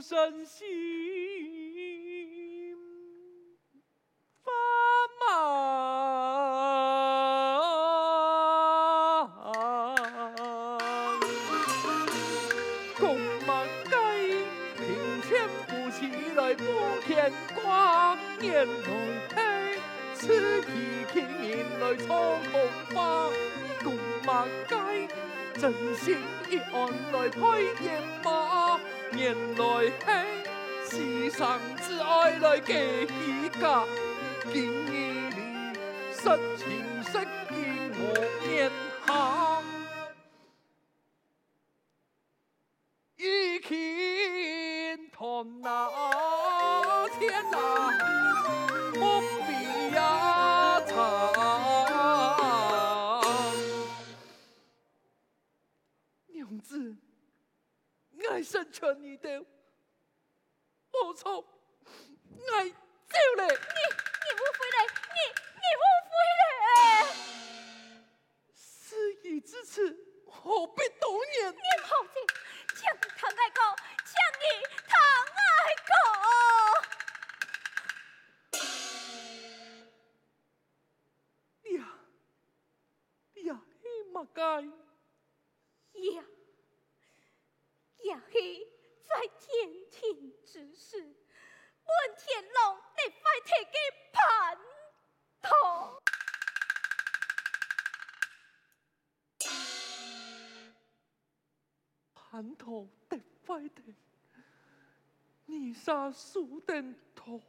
伤心爱来给一家，今日你深情深意我面下，一倾吞那天哪，不必呀长，娘子。爱成全你的，你啥输得头。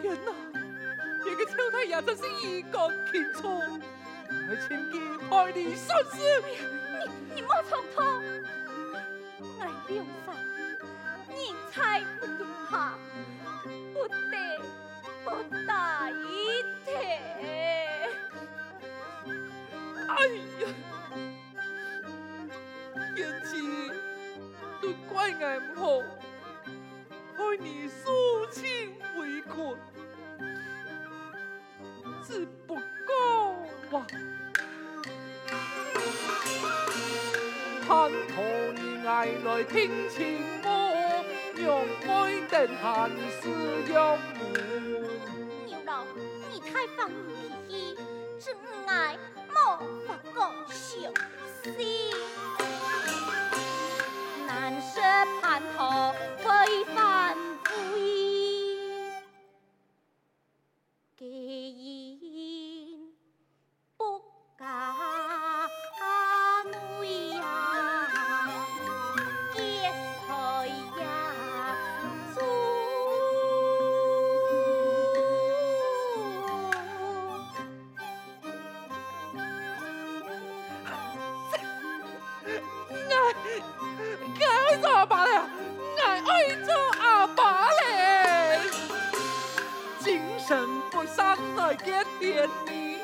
天哪，这个秋太阳真是一杆轻触，还请你派你上司。你你莫冲动，来梁山，人才不定下，不得不打一帖。哎呀，都怪俺唔好。为你诉情为困，只不够啊，盼托你爱来听情我，让爱等闲时有梦。牛郎，你太放屁，真爱莫法讲小心，难舍叛徒为见面你，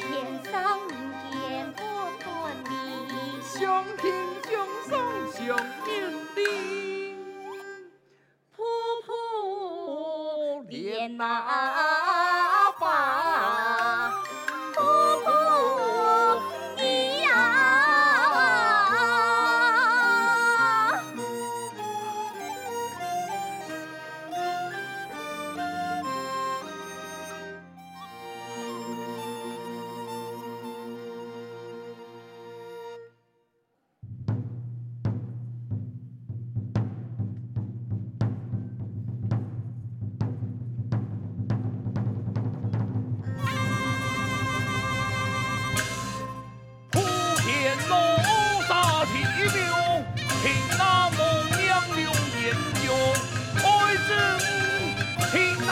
天上人间我断你，相听相送相连理，婆婆连哪。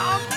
太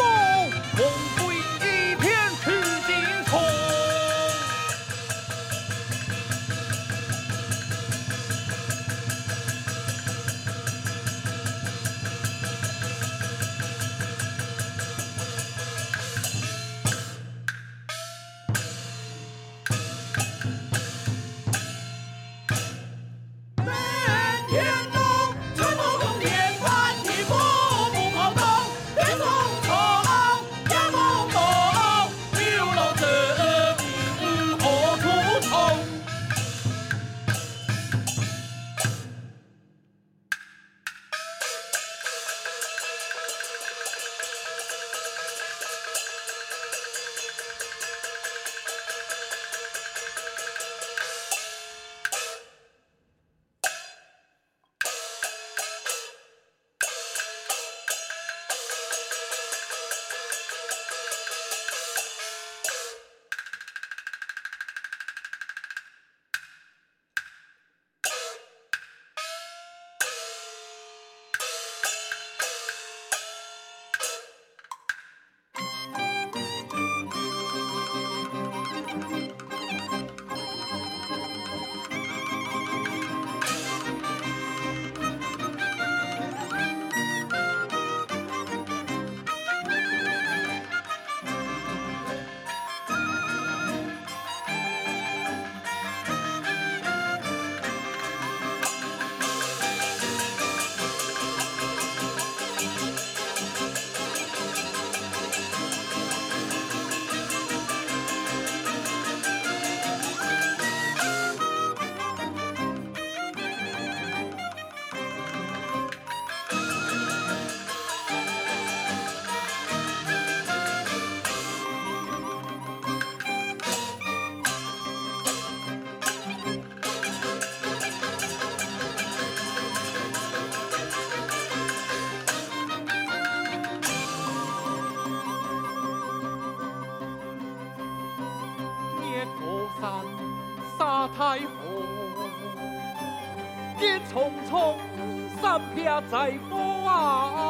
呀在波啊！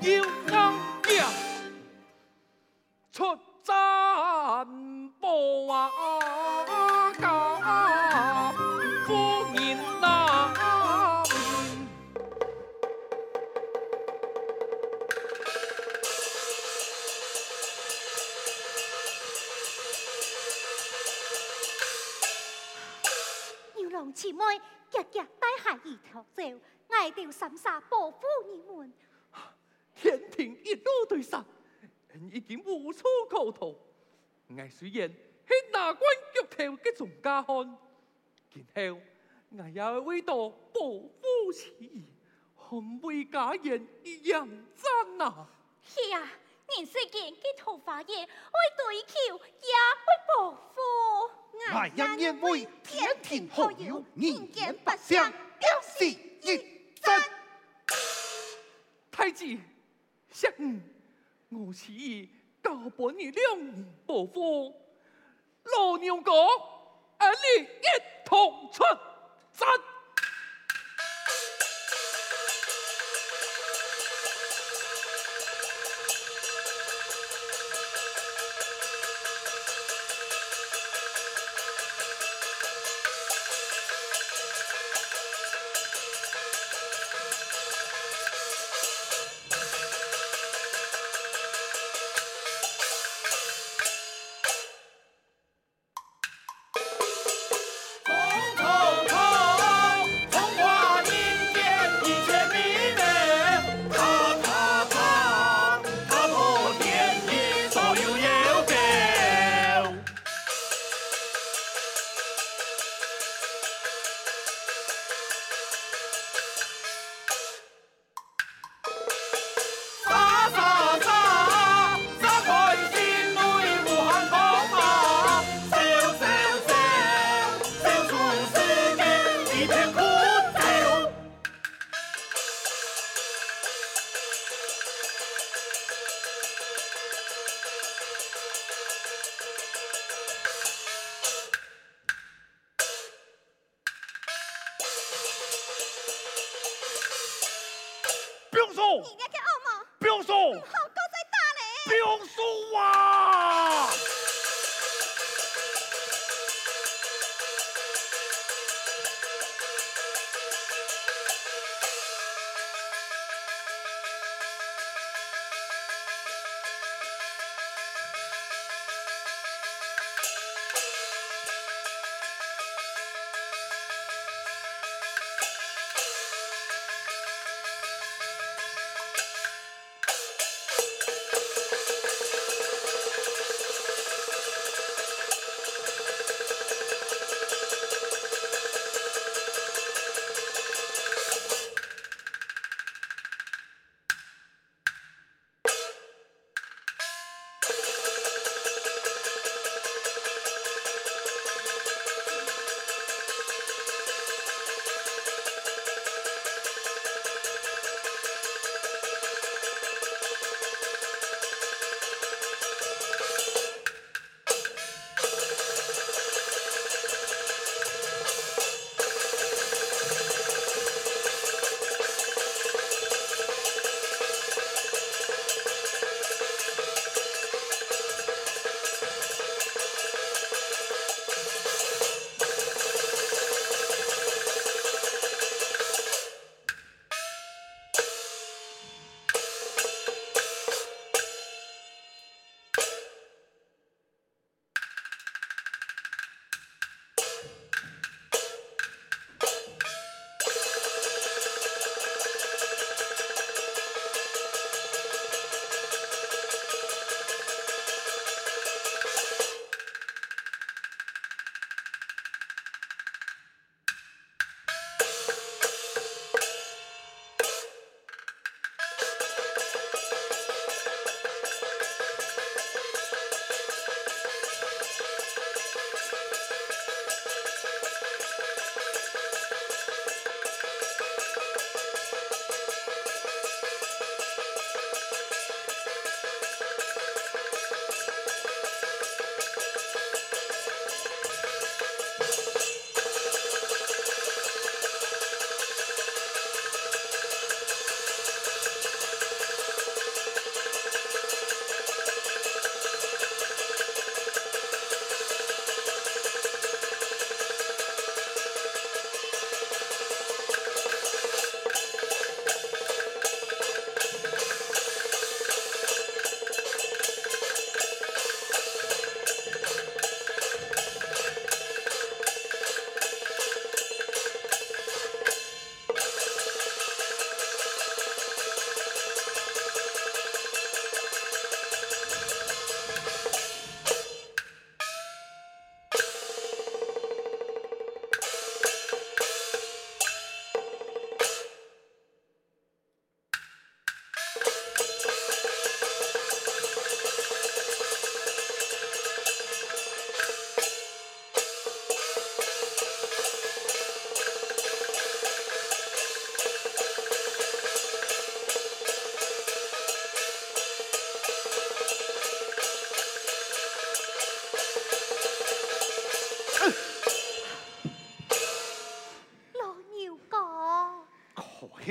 剑来我虽然是哪关脚头嘅总家汉，今后我也要为到保护妻儿，捍卫家园一样真啊！是啊，人世间嘅桃花源，为对求也会保护。我仍然为天庭好友，人间不相表示一真。太子，相。我是交本你两年保护，老娘哥，俺俩一同出战。你应该给奥玛不用送好高在打雷不用送哇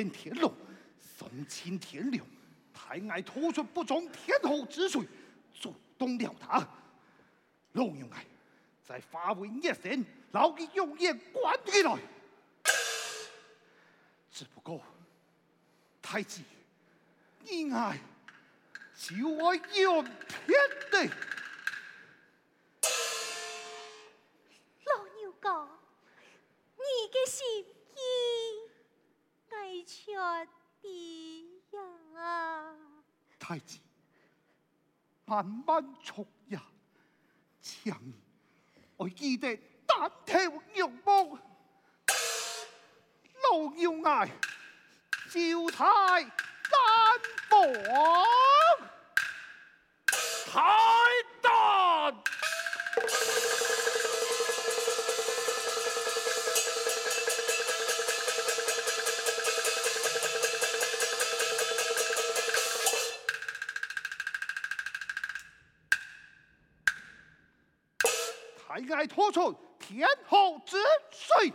天龙，送亲天良，太爱托出不忠天后之罪，主动了他。龙有爱在发为热身，牢记永远关起来。只不过太子，你爱就爱用天的。太子，慢慢长夜，请我记得单挑勇猛。老牛挨，就太单薄，太爱托出天后之水。